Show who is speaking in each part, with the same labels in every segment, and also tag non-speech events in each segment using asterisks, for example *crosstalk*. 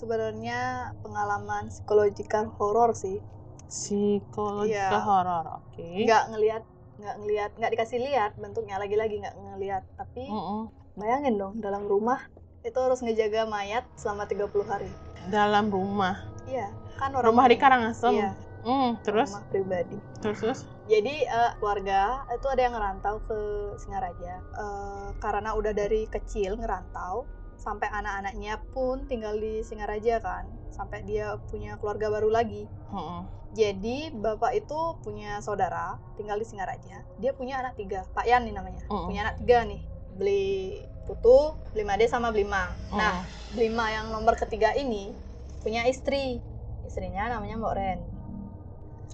Speaker 1: sebenarnya pengalaman psikologikal horor sih
Speaker 2: Psikologika
Speaker 1: Iya.
Speaker 2: horor, oke.
Speaker 1: nggak ngelihat nggak ngelihat nggak dikasih lihat bentuknya lagi-lagi nggak ngelihat tapi
Speaker 2: Mm-mm.
Speaker 1: bayangin dong dalam rumah itu harus ngejaga mayat selama 30 hari
Speaker 2: Dalam rumah.
Speaker 1: iya kan orang
Speaker 2: Rumah di Karangasem.
Speaker 1: iya
Speaker 2: Hmm, terus
Speaker 1: rumah pribadi
Speaker 2: terus terus.
Speaker 1: jadi eh, keluarga itu ada yang ngerantau ke Singaraja Eh, karena udah dari kecil ngerantau sampai anak-anaknya pun tinggal di Singaraja kan sampai dia punya keluarga baru lagi
Speaker 2: Mm-mm.
Speaker 1: Jadi bapak itu punya saudara tinggal di Singaraja. Dia punya anak tiga, Pak Yan nih namanya.
Speaker 2: Mm-mm.
Speaker 1: Punya anak tiga nih, beli Putu, beli Made sama beli Mang. Nah, beli Mang yang nomor ketiga ini punya istri. Istrinya namanya Mbok Ren.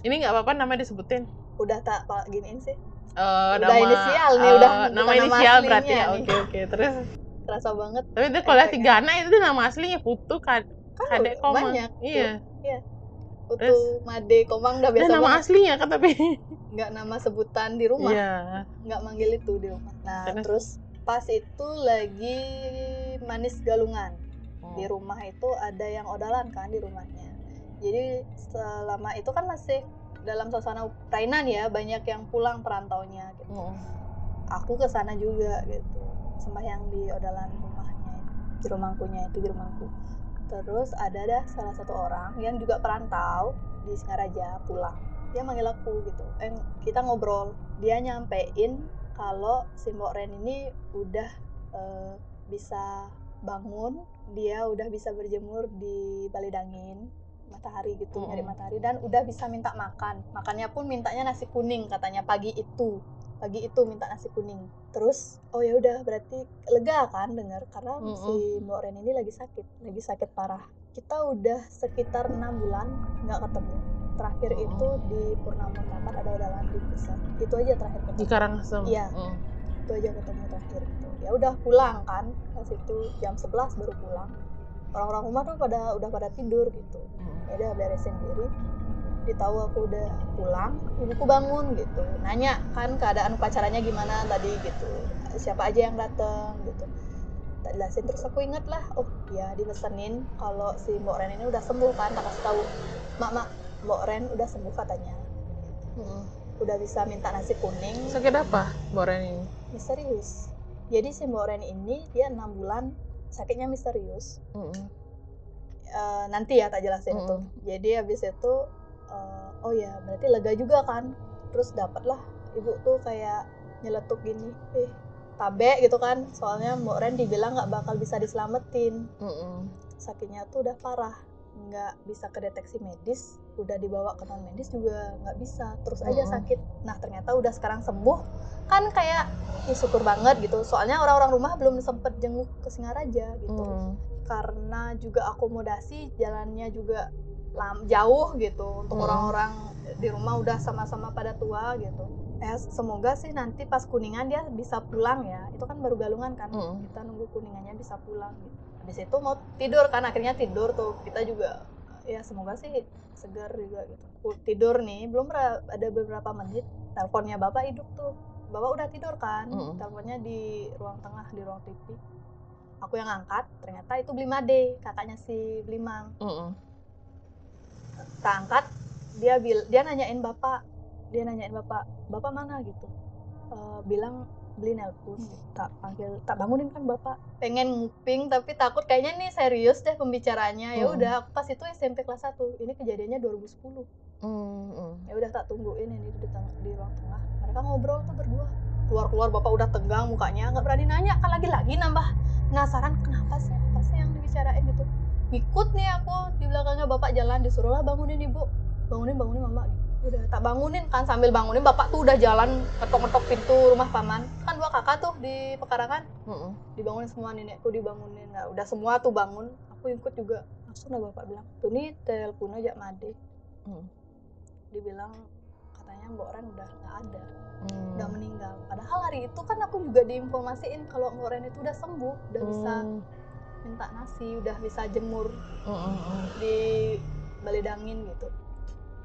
Speaker 2: Ini nggak apa-apa namanya disebutin.
Speaker 1: Udah tak pak giniin sih.
Speaker 2: Eh,
Speaker 1: Udah inisial nih,
Speaker 2: eh,
Speaker 1: udah
Speaker 2: nama
Speaker 1: bukan nama
Speaker 2: inisial
Speaker 1: aslinya
Speaker 2: berarti ya. Oke oke. Terus
Speaker 1: Kerasa banget.
Speaker 2: tapi itu kalau tiga anak itu nama aslinya Putu kan
Speaker 1: Kan
Speaker 2: Kadek Komang.
Speaker 1: banyak.
Speaker 2: Iya.
Speaker 1: Putu,
Speaker 2: Terus?
Speaker 1: Made, Komang udah biasa
Speaker 2: nama
Speaker 1: banget.
Speaker 2: aslinya kan tapi.
Speaker 1: Nggak nama sebutan di rumah.
Speaker 2: Iya.
Speaker 1: nggak manggil itu di rumah. Nah,
Speaker 2: Terus?
Speaker 1: terus pas itu lagi manis galungan.
Speaker 2: Hmm.
Speaker 1: Di rumah itu ada yang odalan kan di rumahnya. Jadi selama itu kan masih dalam suasana Ukraina ya, banyak yang pulang perantaunya gitu.
Speaker 2: Mm.
Speaker 1: Aku ke sana juga gitu. Sembahyang di odalan rumahnya, di rumahkunya itu di rumahku. Terus ada dah salah satu orang yang juga perantau di Singaraja pulang. Dia manggil aku gitu. Eh, kita ngobrol. Dia nyampein kalau si Mbok Ren ini udah eh, bisa bangun, dia udah bisa berjemur di Balidangin matahari gitu,
Speaker 2: Mm.
Speaker 1: nyari matahari dan udah bisa minta makan. Makannya pun mintanya nasi kuning katanya pagi itu. Pagi itu minta nasi kuning. Terus oh ya udah berarti lega kan dengar karena
Speaker 2: Mm-mm.
Speaker 1: si Mbok Ren ini lagi sakit, lagi sakit parah. Kita udah sekitar enam bulan nggak ketemu. Terakhir
Speaker 2: Mm.
Speaker 1: itu di Purnama Kamar ada dalam di pusat. Itu aja terakhir ketemu
Speaker 2: Di Karangasem.
Speaker 1: Iya.
Speaker 2: Mm.
Speaker 1: itu aja ketemu terakhir itu ya udah pulang kan pas itu jam 11 baru pulang orang-orang rumah tuh pada udah pada tidur gitu
Speaker 2: Mm.
Speaker 1: ya udah beresin diri ditahu aku udah pulang ibuku bangun gitu nanya kan keadaan upacaranya gimana tadi gitu siapa aja yang datang gitu tak jelasin terus aku inget lah oh ya dipesenin kalau si Mbok Ren ini udah sembuh kan tak kasih tahu mak mak Mbok Ren udah sembuh katanya
Speaker 2: Mm.
Speaker 1: udah bisa minta nasi kuning
Speaker 2: Sakit apa Boren ini?
Speaker 1: misterius. Jadi si Mbok Ren ini dia enam bulan sakitnya misterius.
Speaker 2: Mm.
Speaker 1: Eh, nanti ya tak jelasin
Speaker 2: Mm-mm.
Speaker 1: itu. Jadi habis itu eh, oh ya berarti lega juga kan. Terus dapatlah ibu tuh kayak nyeletuk gini, eh tabe gitu kan. Soalnya Mbok Ren dibilang nggak bakal bisa diselamatin.
Speaker 2: Mm-mm.
Speaker 1: Sakitnya tuh udah parah, nggak bisa kedeteksi medis. Udah dibawa ke non medis juga nggak bisa. Terus aja
Speaker 2: Mm-mm.
Speaker 1: sakit. Nah ternyata udah sekarang sembuh. Kan kayak ih, syukur banget gitu. Soalnya orang-orang rumah belum sempet jenguk ke Singaraja gitu.
Speaker 2: Mm.
Speaker 1: Karena juga akomodasi jalannya juga lam, jauh gitu untuk
Speaker 2: Mm.
Speaker 1: orang-orang di rumah udah sama-sama pada tua gitu. Eh semoga sih nanti pas kuningan dia bisa pulang ya. Itu kan baru galungan kan.
Speaker 2: Mm.
Speaker 1: Kita nunggu kuningannya bisa pulang gitu. Habis itu mau tidur kan akhirnya tidur tuh. Kita juga ya semoga sih segar juga gitu. Tidur nih belum ada beberapa menit teleponnya bapak hidup tuh. Bapak udah tidur kan.
Speaker 2: Mm.
Speaker 1: Teleponnya di ruang tengah di ruang TV. Aku yang angkat, ternyata itu Blimade, kakaknya si Blimang.
Speaker 2: Mm.
Speaker 1: Tak angkat, dia bil dia nanyain bapak, dia nanyain bapak, bapak mana gitu. Eh, bilang beli nelpon, tak panggil, tak bangunin kan bapak. Pengen nguping tapi takut kayaknya nih serius deh pembicaranya. Ya
Speaker 2: Mm.
Speaker 1: udah, aku pas itu SMP kelas 1. Ini kejadiannya 2010.
Speaker 2: Mm.
Speaker 1: ya udah tak tungguin ini di, di ruang tengah mereka ngobrol tuh berdua keluar keluar bapak udah tegang mukanya nggak berani nanya kan lagi lagi nambah penasaran kenapa sih apa sih yang dibicarain gitu ngikut nih aku di belakangnya bapak jalan disuruhlah bangunin ibu bangunin bangunin mama gitu. udah tak bangunin kan sambil bangunin bapak tuh udah jalan ketok ketok pintu rumah paman kan dua kakak tuh di pekarangan
Speaker 2: Mm.
Speaker 1: dibangunin semua nenekku dibangunin nah udah semua tuh bangun aku ikut juga langsung lah bapak bilang tuh nih telepon aja made
Speaker 2: Hmm.
Speaker 1: dibilang katanya Mbok Ren udah nggak ada
Speaker 2: Mm.
Speaker 1: udah meninggal padahal hari itu kan aku juga diinformasiin kalau Mbok Ren itu udah sembuh udah bisa
Speaker 2: Mm.
Speaker 1: Minta nasi udah bisa jemur
Speaker 2: Mm. Mm.
Speaker 1: di balidangin gitu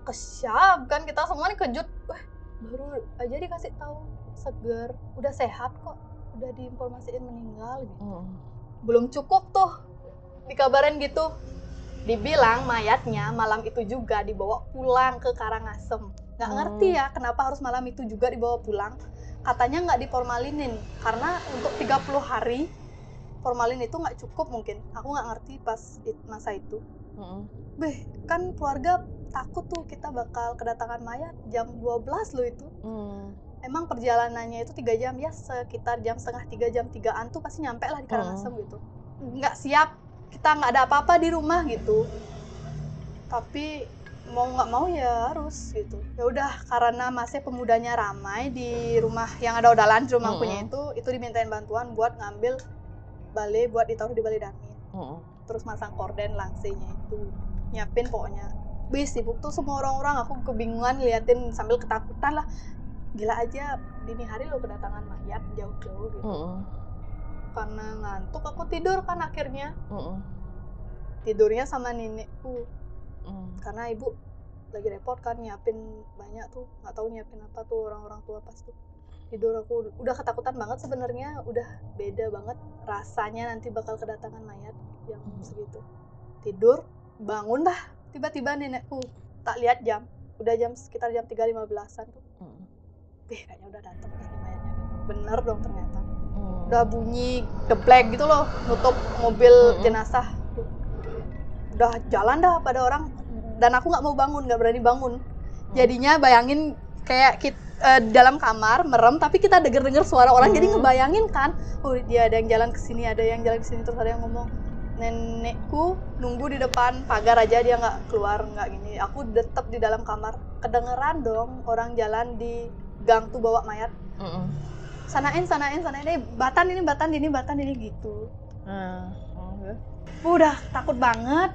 Speaker 1: kesyap kan kita semua nih kejut wah baru aja dikasih tahu seger udah sehat kok udah diinformasiin meninggal gitu
Speaker 2: Mm.
Speaker 1: belum cukup tuh dikabarin gitu dibilang mayatnya malam itu juga dibawa pulang ke Karangasem nggak
Speaker 2: Hmm.
Speaker 1: ngerti ya kenapa harus malam itu juga dibawa pulang katanya nggak diformalinin karena untuk 30 hari formalin itu nggak cukup mungkin. Aku nggak ngerti pas it- masa itu.
Speaker 2: Mm-mm.
Speaker 1: Beh, kan keluarga takut tuh kita bakal kedatangan mayat jam 12 loh itu.
Speaker 2: Mm.
Speaker 1: emang perjalanannya itu tiga jam ya sekitar jam setengah tiga jam tigaan tuh pasti nyampe lah di Karangasem gitu. Nggak siap kita nggak ada apa-apa di rumah gitu. Tapi mau nggak mau ya harus gitu. Ya udah karena masih pemudanya ramai di rumah yang ada odalan di rumah punya
Speaker 2: Mm-mm.
Speaker 1: itu itu dimintain bantuan buat ngambil balai buat ditaruh di balai
Speaker 2: Mm-mm.
Speaker 1: terus masang korden langsenya itu. Nyiapin pokoknya. Wih sibuk tuh semua orang-orang. Aku kebingungan liatin sambil ketakutan lah. Gila aja dini hari lo kedatangan mayat jauh-jauh gitu.
Speaker 2: Mm-mm.
Speaker 1: karena ngantuk aku tidur kan akhirnya.
Speaker 2: Mm-mm.
Speaker 1: tidurnya sama nenekku.
Speaker 2: Mm.
Speaker 1: karena ibu lagi repot kan nyiapin banyak tuh. Nggak tahu nyiapin apa tuh orang-orang tua pas tuh tidur aku udah ketakutan banget sebenarnya udah beda banget rasanya nanti bakal kedatangan mayat yang
Speaker 2: Hmm.
Speaker 1: segitu tidur bangun dah tiba-tiba nenekku tak lihat jam udah jam sekitar jam 3.15an tuh
Speaker 2: Mm.
Speaker 1: deh kayaknya udah datang nih mayatnya bener dong ternyata
Speaker 2: Mm.
Speaker 1: udah bunyi geblek gitu loh nutup mobil
Speaker 2: Mm-mm.
Speaker 1: jenazah tuh. udah jalan dah pada orang dan aku nggak mau bangun nggak berani bangun jadinya bayangin kayak kita dalam kamar merem tapi kita denger denger suara orang. Jadi
Speaker 2: Mm.
Speaker 1: ngebayangin kan oh dia ada yang jalan ke sini ada yang jalan ke sini terus ada yang ngomong nenekku nunggu di depan pagar aja dia nggak keluar nggak gini. Aku tetap di dalam kamar. Kedengeran dong orang jalan di gang tuh bawa mayat.
Speaker 2: Mm-mm.
Speaker 1: sanain sanain sanain. Eh batan ini batan ini batan ini gitu.
Speaker 2: Nah, oke.
Speaker 1: udah takut banget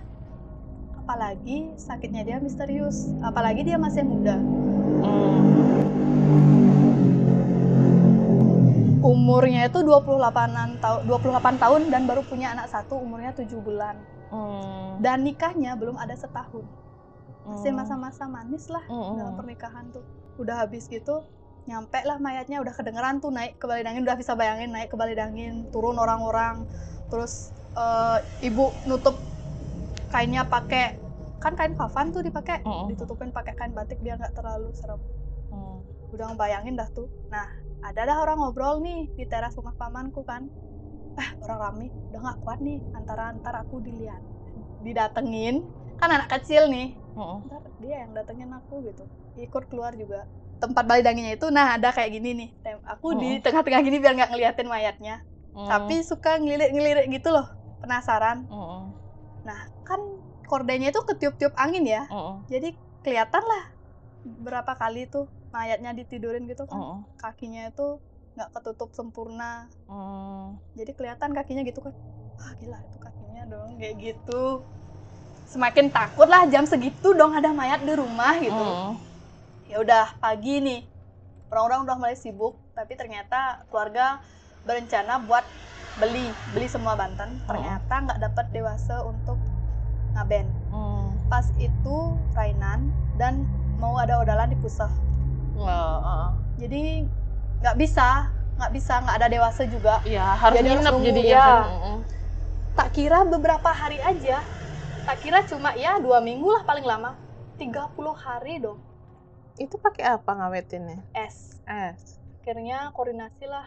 Speaker 1: apalagi sakitnya dia misterius apalagi dia masih muda umurnya itu 28 tahun 28 tahun dan baru punya anak satu umurnya 7 bulan
Speaker 2: Mm.
Speaker 1: dan nikahnya belum ada setahun masih
Speaker 2: Mm.
Speaker 1: masa-masa manis lah
Speaker 2: Mm-mm.
Speaker 1: dalam pernikahan tuh udah habis gitu nyampe lah mayatnya udah kedengeran tuh naik ke balai dangin udah bisa bayangin naik ke balai dangin turun orang-orang terus eh, ibu nutup kainnya pakai kan kain kafan tuh dipakai
Speaker 2: Mm-mm.
Speaker 1: ditutupin pakai kain batik biar nggak terlalu serem
Speaker 2: Mm.
Speaker 1: udah ngebayangin dah tuh nah ada dah orang ngobrol nih di teras rumah pamanku kan ah orang rame udah nggak kuat nih antara antar aku dilihat didatengin kan anak kecil nih
Speaker 2: Mm-mm.
Speaker 1: ntar dia yang datengin aku gitu ikut keluar juga tempat balai danginnya itu nah ada kayak gini nih Tem- aku di
Speaker 2: Mm.
Speaker 1: tengah-tengah gini biar nggak ngeliatin mayatnya
Speaker 2: Mm.
Speaker 1: tapi suka ngelirik-ngelirik gitu loh penasaran
Speaker 2: Mm-mm.
Speaker 1: Nah kan kordenya itu ketiup-tiup angin ya
Speaker 2: Mm-mm.
Speaker 1: jadi kelihatan lah berapa kali tuh mayatnya ditidurin gitu kan
Speaker 2: Mm-mm.
Speaker 1: kakinya itu nggak ketutup sempurna
Speaker 2: Mm.
Speaker 1: jadi kelihatan kakinya gitu kan wah gila itu kakinya dong kayak gitu semakin takut lah jam segitu dong ada mayat di rumah gitu
Speaker 2: Mm.
Speaker 1: ya udah pagi nih orang-orang udah mulai sibuk tapi ternyata keluarga berencana buat beli beli semua banten ternyata nggak dapat dewasa untuk ngaben
Speaker 2: Mm.
Speaker 1: pas itu Rainan dan mau ada odalan di pusat
Speaker 2: Nggak, ah.
Speaker 1: jadi nggak bisa nggak bisa nggak ada dewasa juga
Speaker 2: Iya, harus
Speaker 1: Jadi
Speaker 2: nginep jadinya
Speaker 1: ya.
Speaker 2: kan.
Speaker 1: Tak kira beberapa hari aja tak kira cuma ya dua minggu lah paling lama 30 hari dong
Speaker 2: Itu pakai apa ngawetinnya?
Speaker 1: es
Speaker 2: Es.
Speaker 1: akhirnya koordinasi lah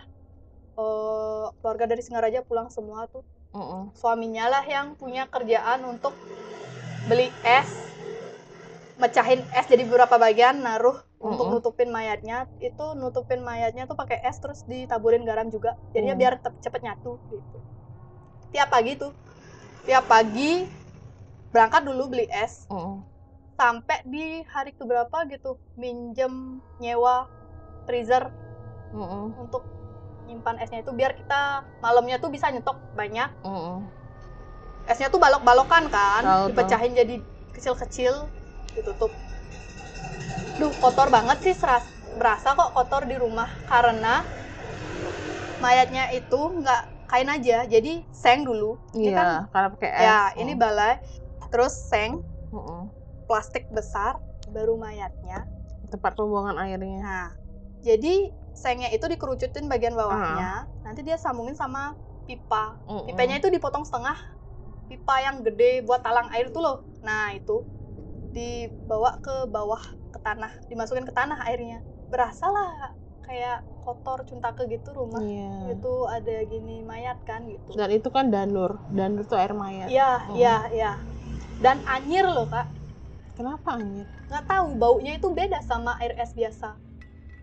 Speaker 1: eh, keluarga dari Singaraja pulang semua tuh
Speaker 2: Mm-mm.
Speaker 1: suaminya lah yang punya kerjaan untuk beli es mecahin es jadi beberapa bagian naruh untuk
Speaker 2: Mm-mm.
Speaker 1: nutupin mayatnya itu nutupin mayatnya tuh pakai es terus ditaburin garam juga jadinya
Speaker 2: Mm.
Speaker 1: biar cepet nyatu gitu tiap pagi tuh tiap pagi berangkat dulu beli es
Speaker 2: Mm-mm.
Speaker 1: sampai di hari keberapa gitu minjem nyewa freezer
Speaker 2: Mm-mm.
Speaker 1: untuk nyimpan esnya itu biar kita malamnya tuh bisa nyetok banyak
Speaker 2: Mm-mm.
Speaker 1: esnya tuh balok-balokan kan
Speaker 2: Tahu,
Speaker 1: dipecahin jadi kecil-kecil ditutup duh kotor banget sih seras, berasa kok kotor di rumah karena mayatnya itu nggak kain aja jadi seng dulu ini kan
Speaker 2: Iya, karena pakai es.
Speaker 1: ya
Speaker 2: Mm.
Speaker 1: ini balai terus seng
Speaker 2: Mm-mm.
Speaker 1: plastik besar baru mayatnya
Speaker 2: tempat pembuangan airnya.
Speaker 1: nah jadi sengnya itu dikerucutin bagian bawahnya
Speaker 2: Ah.
Speaker 1: nanti dia sambungin sama pipa
Speaker 2: Mm-mm.
Speaker 1: pipanya itu dipotong setengah pipa yang gede buat talang air tuh loh nah itu dibawa ke bawah ke tanah dimasukin ke tanah airnya berasa lah kayak kotor cuntake gitu rumah
Speaker 2: Iya.
Speaker 1: itu ada gini mayat kan gitu
Speaker 2: Dan itu kan danur. Danur tuh air mayat.
Speaker 1: iya iya iya dan anyir loh kak
Speaker 2: Kenapa anjir?
Speaker 1: nggak tahu baunya itu beda sama air es biasa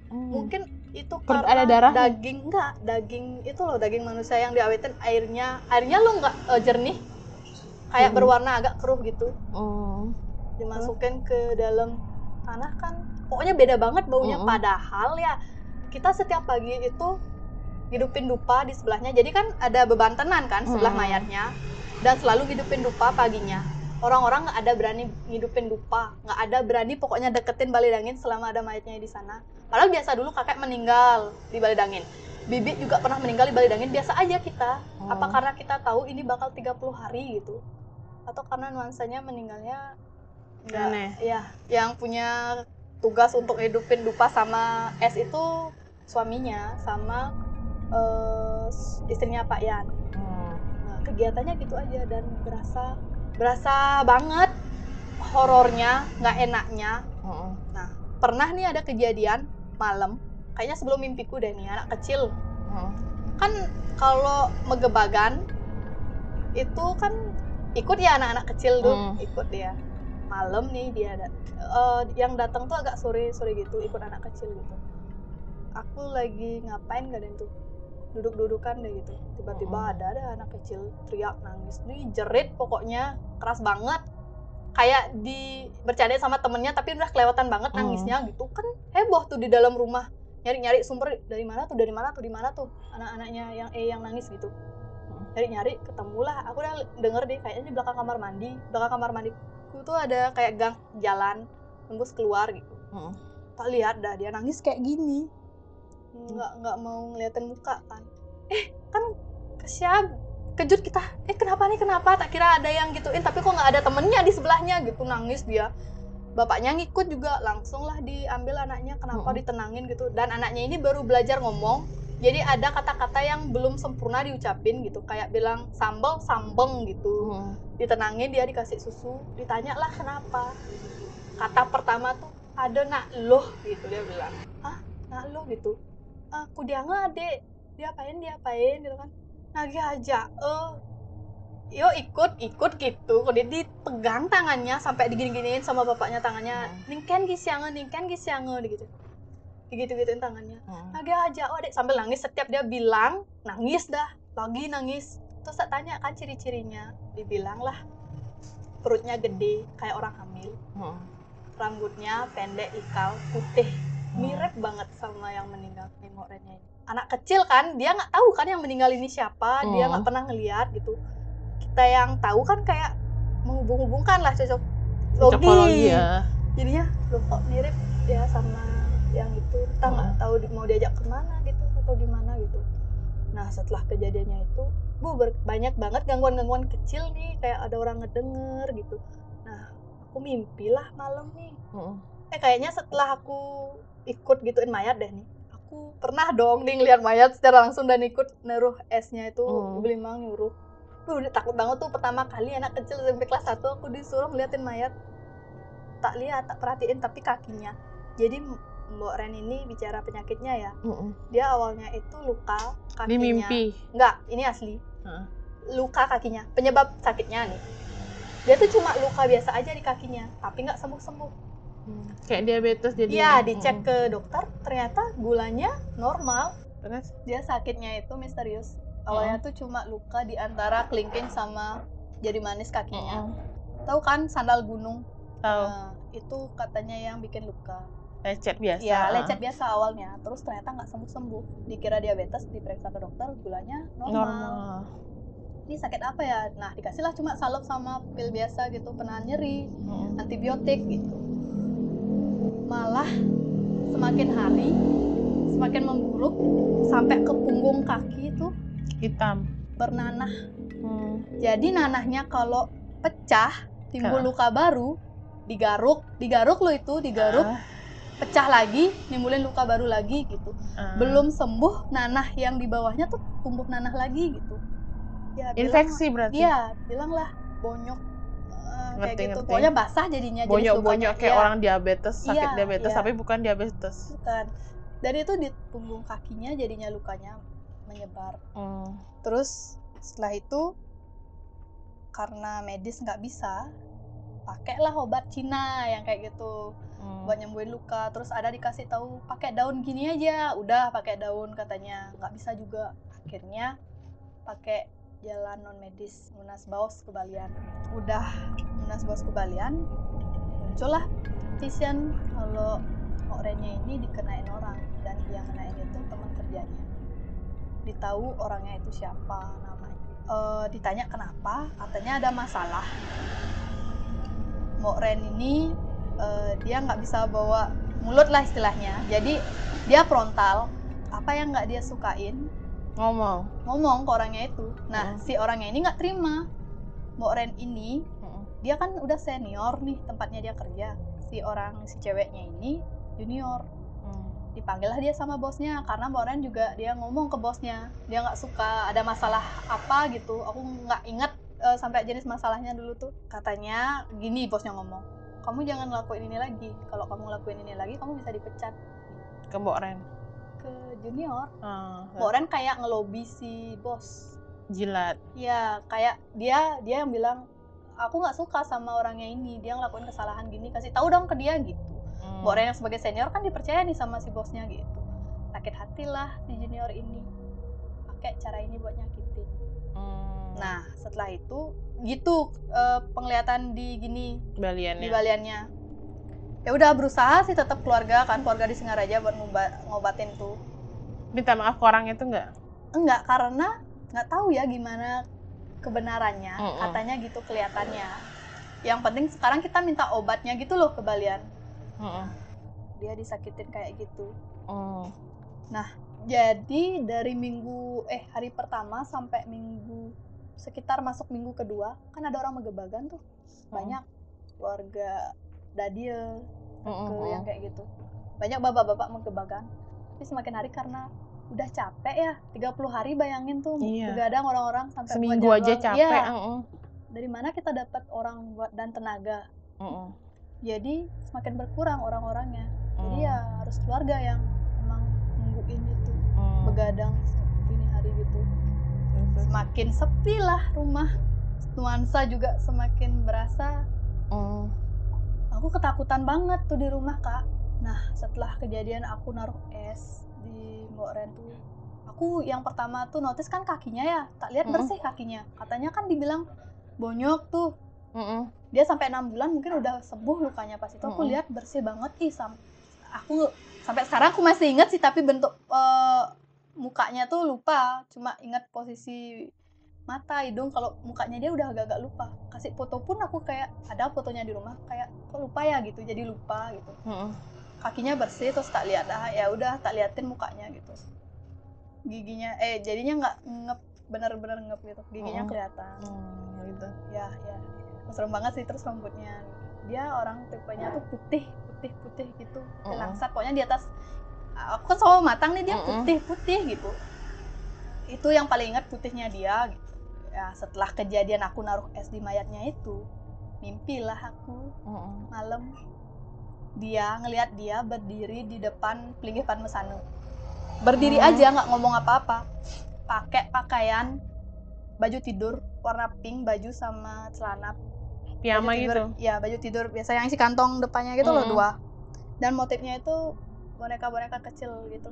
Speaker 2: Hmm.
Speaker 1: mungkin itu
Speaker 2: Per-
Speaker 1: karena
Speaker 2: ada darahnya?
Speaker 1: daging enggak daging itu loh daging manusia yang diawetin airnya airnya lo nggak eh, jernih kayak
Speaker 2: Hmm.
Speaker 1: berwarna agak keruh gitu
Speaker 2: Hmm.
Speaker 1: dimasukin ke dalam tanah kan pokoknya beda banget baunya
Speaker 2: Mm-mm.
Speaker 1: padahal ya kita setiap pagi itu hidupin dupa di sebelahnya jadi kan ada bebantenan kan sebelah
Speaker 2: Mm.
Speaker 1: mayatnya dan selalu hidupin dupa paginya orang-orang nggak ada berani ngidupin dupa nggak ada berani pokoknya deketin balai dangin selama ada mayatnya di sana padahal biasa dulu kakek meninggal di balai dangin bibi juga pernah meninggal di balai dangin biasa aja kita apa
Speaker 2: Hmm.
Speaker 1: karena kita tahu ini bakal 30 hari gitu atau karena nuansanya meninggalnya nggak
Speaker 2: Aneh.
Speaker 1: ya yang punya tugas untuk hidupin dupa sama es itu suaminya sama eh, istrinya Pak Yan
Speaker 2: Hmm.
Speaker 1: nah, kegiatannya gitu aja dan berasa berasa banget horornya nggak enaknya
Speaker 2: Hmm.
Speaker 1: pernah nih ada kejadian malam. Kayaknya sebelum mimpiku deh nih anak kecil.
Speaker 2: Hmm.
Speaker 1: kan kalau megebagan itu kan ikut ya anak-anak kecil tuh
Speaker 2: Hmm.
Speaker 1: ikut dia. Malam nih dia ada eh, yang datang tuh agak sore sore gitu ikut anak kecil gitu. Aku lagi ngapain gak ada tuh? Duduk-dudukan deh gitu. Tiba-tiba
Speaker 2: Hmm.
Speaker 1: ada ada anak kecil teriak nangis. Nih jerit pokoknya. Keras banget kayak di bercanda sama temennya tapi udah kelewatan banget
Speaker 2: Hmm.
Speaker 1: nangisnya gitu. Kan heboh tuh di dalam rumah. Nyari-nyari sumber dari mana tuh dari mana tuh di mana tuh anak-anaknya yang eh yang nangis gitu. Nyari-nyari ketemulah. Aku udah denger deh kayaknya di belakang kamar mandi. Belakang kamar mandiku tuh ada kayak gang jalan tembus keluar gitu.
Speaker 2: Hmm.
Speaker 1: tak lihat dah dia nangis kayak gini. Nggak nggak mau ngeliatin muka kan. Eh kan kesian kejut kita eh kenapa nih kenapa? Tak kira ada yang gituin tapi kok nggak ada temennya di sebelahnya gitu. Nangis dia. Bapaknya ngikut juga langsung lah diambil anaknya kenapa
Speaker 2: Mm-mm.
Speaker 1: ditenangin? gitu. Dan anaknya ini baru belajar ngomong jadi ada kata-kata yang belum sempurna diucapin gitu. Kayak bilang sambel sambeng gitu.
Speaker 2: Hmm.
Speaker 1: ditenangin dia dikasih susu ditanya lah kenapa? Kata pertama tuh ada nak loh gitu dia bilang. Ah nak loh? gitu. Aku dia ngade dia apain dia apain gitu kan nagih aja eh yo ikut ikut gitu. Kok dia dipegang tangannya sampai digini-giniin sama bapaknya tangannya.
Speaker 2: Hmm.
Speaker 1: ningken gisiange ningken gisiange gitu gitu gituin tangannya.
Speaker 2: Hmm.
Speaker 1: nagih aja oh dek sambil nangis setiap dia bilang nangis dah lagi nangis. Terus tak tanya kan ciri-cirinya dibilang lah perutnya gede kayak orang hamil.
Speaker 2: Hmm.
Speaker 1: rambutnya pendek ikal putih. Mirip banget sama yang meninggal nengok Rennya ini anak kecil kan dia nggak tahu kan yang meninggal ini siapa dia
Speaker 2: Hmm.
Speaker 1: nggak pernah ngeliat gitu kita yang tahu kan kayak menghubung-hubungkan lah cocok
Speaker 2: Cocokologi ya.
Speaker 1: jadinya loh kok mirip ya sama yang itu kita nggak
Speaker 2: Hmm.
Speaker 1: tahu mau diajak ke mana gitu atau gimana gitu nah setelah kejadiannya itu bu banyak banget gangguan-gangguan kecil nih kayak ada orang ngedenger gitu nah aku mimpi lah malam nih
Speaker 2: Hmm.
Speaker 1: eh kayaknya setelah aku ikut gituin mayat deh nih aku. Pernah dong nih ngeliat mayat secara langsung dan ikut naruh esnya itu
Speaker 2: Hmm.
Speaker 1: beli mang nyuruh. Duh, udah takut banget tuh pertama kali anak kecil SMP kelas 1 aku disuruh ngeliatin mayat. Tak lihat tak perhatiin tapi kakinya. Jadi Mbak Ren ini bicara penyakitnya ya.
Speaker 2: Hmm.
Speaker 1: dia awalnya itu luka kakinya.
Speaker 2: Di mimpi.
Speaker 1: enggak ini asli. Luka kakinya penyebab sakitnya nih. Dia tuh cuma luka biasa aja di kakinya tapi nggak sembuh sembuh
Speaker 2: Hmm. Kayak diabetes jadi.
Speaker 1: Iya, dicek ke dokter, ternyata gulanya normal.
Speaker 2: Terus?
Speaker 1: Dia sakitnya itu misterius. Awalnya tuh cuma luka di antara kelingking sama jadi manis kakinya. Tahu kan sandal gunung?
Speaker 2: Tahu.
Speaker 1: Nah, itu katanya yang bikin luka.
Speaker 2: Lecet biasa.
Speaker 1: Iya, lecet biasa awalnya. Terus ternyata nggak sembuh-sembuh. Dikira diabetes, diperiksa ke dokter, gulanya normal.
Speaker 2: Normal.
Speaker 1: Ini sakit apa ya? Nah, dikasihlah cuma salep sama pil biasa gitu, penahan nyeri,
Speaker 2: Hmm.
Speaker 1: antibiotik gitu. Malah semakin hari semakin memburuk sampai ke punggung kaki itu
Speaker 2: Hitam.
Speaker 1: bernanah.
Speaker 2: Hmm.
Speaker 1: Jadi nanahnya kalau pecah timbul luka baru, digaruk, digaruk lo itu, digaruk,
Speaker 2: Ah,
Speaker 1: pecah lagi, nimbulin luka baru lagi gitu.
Speaker 2: ah.
Speaker 1: Belum sembuh, nanah yang di bawahnya tuh tumbuh nanah lagi gitu. ya bilang-
Speaker 2: Infeksi berarti.
Speaker 1: Iya, bilang lah bonyok eh, kayak
Speaker 2: Ngerti,
Speaker 1: gitu.
Speaker 2: ngerti.
Speaker 1: Pokoknya basah jadinya
Speaker 2: Bonyok-bonyok kayak
Speaker 1: Iya,
Speaker 2: orang diabetes, sakit
Speaker 1: Iya,
Speaker 2: diabetes,
Speaker 1: iya.
Speaker 2: tapi bukan diabetes.
Speaker 1: bukan. Dan itu di punggung kakinya jadinya lukanya menyebar.
Speaker 2: Hmm.
Speaker 1: Terus setelah itu karena medis nggak bisa, pakailah obat Cina yang kayak gitu
Speaker 2: Hmm.
Speaker 1: buat nyembuhin luka. Terus ada dikasih tahu pakai daun gini aja, udah pakai daun katanya nggak bisa juga. Akhirnya pakai jalan non medis lunas baos kebalian. Udah lunas baos kebalian, muncullah vision kalau orangnya ini dikenain orang dan yang kenain itu teman kerjanya. Ditahu orangnya itu siapa namanya. Eh, ditanya kenapa, katanya ada masalah. Mbok Ren ini eh, dia nggak bisa bawa mulut lah istilahnya. Jadi dia frontal. Apa yang nggak dia sukain
Speaker 2: Ngomong.
Speaker 1: ngomong ke orangnya itu. Nah
Speaker 2: Hmm.
Speaker 1: si orangnya ini nggak terima. Mbok Ren ini
Speaker 2: Hmm.
Speaker 1: dia kan udah senior nih tempatnya dia kerja. Si orang si ceweknya ini junior.
Speaker 2: Hmm.
Speaker 1: Dipanggil lah dia sama bosnya karena Mbak Ren juga dia ngomong ke bosnya dia nggak suka ada masalah apa gitu. Aku nggak ingat eh, sampai jenis masalahnya dulu tuh. Katanya gini bosnya ngomong, kamu jangan lakuin ini lagi. Kalau kamu lakuin ini lagi kamu bisa dipecat
Speaker 2: Ke Mbok Ren.
Speaker 1: Ke junior.
Speaker 2: Ah,
Speaker 1: Mbak Ren kayak ngelobi si bos.
Speaker 2: jilat.
Speaker 1: Iya, kayak dia dia yang bilang aku nggak suka sama orangnya ini. Dia ngelakuin kesalahan gini, kasih tahu dong ke dia gitu.
Speaker 2: Hmm.
Speaker 1: Mbak Ren yang sebagai senior kan dipercaya nih sama si bosnya gitu. Sakit hati lah si junior ini. Pakai cara ini buat nyakitin.
Speaker 2: Hmm.
Speaker 1: Nah, setelah itu gitu eh, penglihatan di gini
Speaker 2: baliannya.
Speaker 1: di baliannya. Ya udah berusaha sih tetap keluarga kan keluarga di Singaraja buat ngoba- ngobatin tuh.
Speaker 2: Minta maaf ke orang itu enggak?
Speaker 1: Enggak karena nggak tahu ya gimana kebenarannya.
Speaker 2: Mm-mm.
Speaker 1: Katanya gitu kelihatannya. Yang penting sekarang kita minta obatnya gitu loh ke balian.
Speaker 2: Heeh.
Speaker 1: Dia disakitin kayak gitu.
Speaker 2: Hmm.
Speaker 1: Jadi dari minggu eh hari pertama sampai minggu sekitar masuk minggu kedua kan ada orang megebagan tuh banyak keluarga dadil Ke
Speaker 2: hmm,
Speaker 1: yang kayak gitu banyak bapak-bapak megebagan tapi semakin hari karena udah capek ya 30 hari bayangin tuh
Speaker 2: Iya.
Speaker 1: begadang orang-orang sampai
Speaker 2: Seminggu aja capek.
Speaker 1: Iya,
Speaker 2: heeh.
Speaker 1: dari mana kita dapat orang buat dan tenaga
Speaker 2: Heeh.
Speaker 1: jadi semakin berkurang orang-orangnya jadi
Speaker 2: Hmm.
Speaker 1: ya harus keluarga yang emang nungguin itu
Speaker 2: Hmm.
Speaker 1: begadang ini hari gitu semakin sepi lah rumah nuansa juga semakin berasa
Speaker 2: hmm.
Speaker 1: Aku ketakutan banget tuh di rumah kak. Nah setelah kejadian aku naruh es di Mbok Ren tuh aku yang pertama tuh notice kan kakinya ya? Tak lihat bersih kakinya. Katanya kan dibilang bonyok tuh.
Speaker 2: Mm-mm.
Speaker 1: dia sampai enam bulan mungkin udah sembuh lukanya pas itu. Aku
Speaker 2: Mm-mm.
Speaker 1: lihat bersih banget ih sam- aku sampai sekarang aku masih ingat sih tapi bentuk eh, mukanya tuh lupa. Cuma ingat posisi mata hidung kalau mukanya dia udah agak-agak lupa. Kasih foto pun aku kayak ada fotonya di rumah kayak kok lupa ya? gitu jadi lupa gitu.
Speaker 2: Mm-mm.
Speaker 1: kakinya bersih terus tak lihat ah ya udah tak liatin mukanya gitu. Giginya eh jadinya nggak ngep bener-bener ngep gitu. Giginya
Speaker 2: Mm-mm.
Speaker 1: kelihatan.
Speaker 2: Hmm, gitu.
Speaker 1: ya ya. Serem banget sih terus rambutnya. Dia orang tipenya tuh putih putih putih gitu.
Speaker 2: Mm-mm.
Speaker 1: langsat pokoknya di atas. Aku kan sawo matang nih dia putih putih gitu. Itu yang paling ingat putihnya dia gitu ya setelah kejadian aku naruh es di mayatnya itu mimpilah aku
Speaker 2: Mm-mm.
Speaker 1: malam dia ngelihat dia berdiri di depan Pelinggih Mesanu berdiri
Speaker 2: Hmm.
Speaker 1: aja nggak ngomong apa-apa pakai pakaian baju tidur warna pink baju sama celana
Speaker 2: Piyama
Speaker 1: baju tidur,
Speaker 2: gitu.
Speaker 1: ya baju tidur biasa yang isi kantong depannya gitu loh
Speaker 2: Mm-mm.
Speaker 1: dua dan motifnya itu boneka-boneka kecil gitu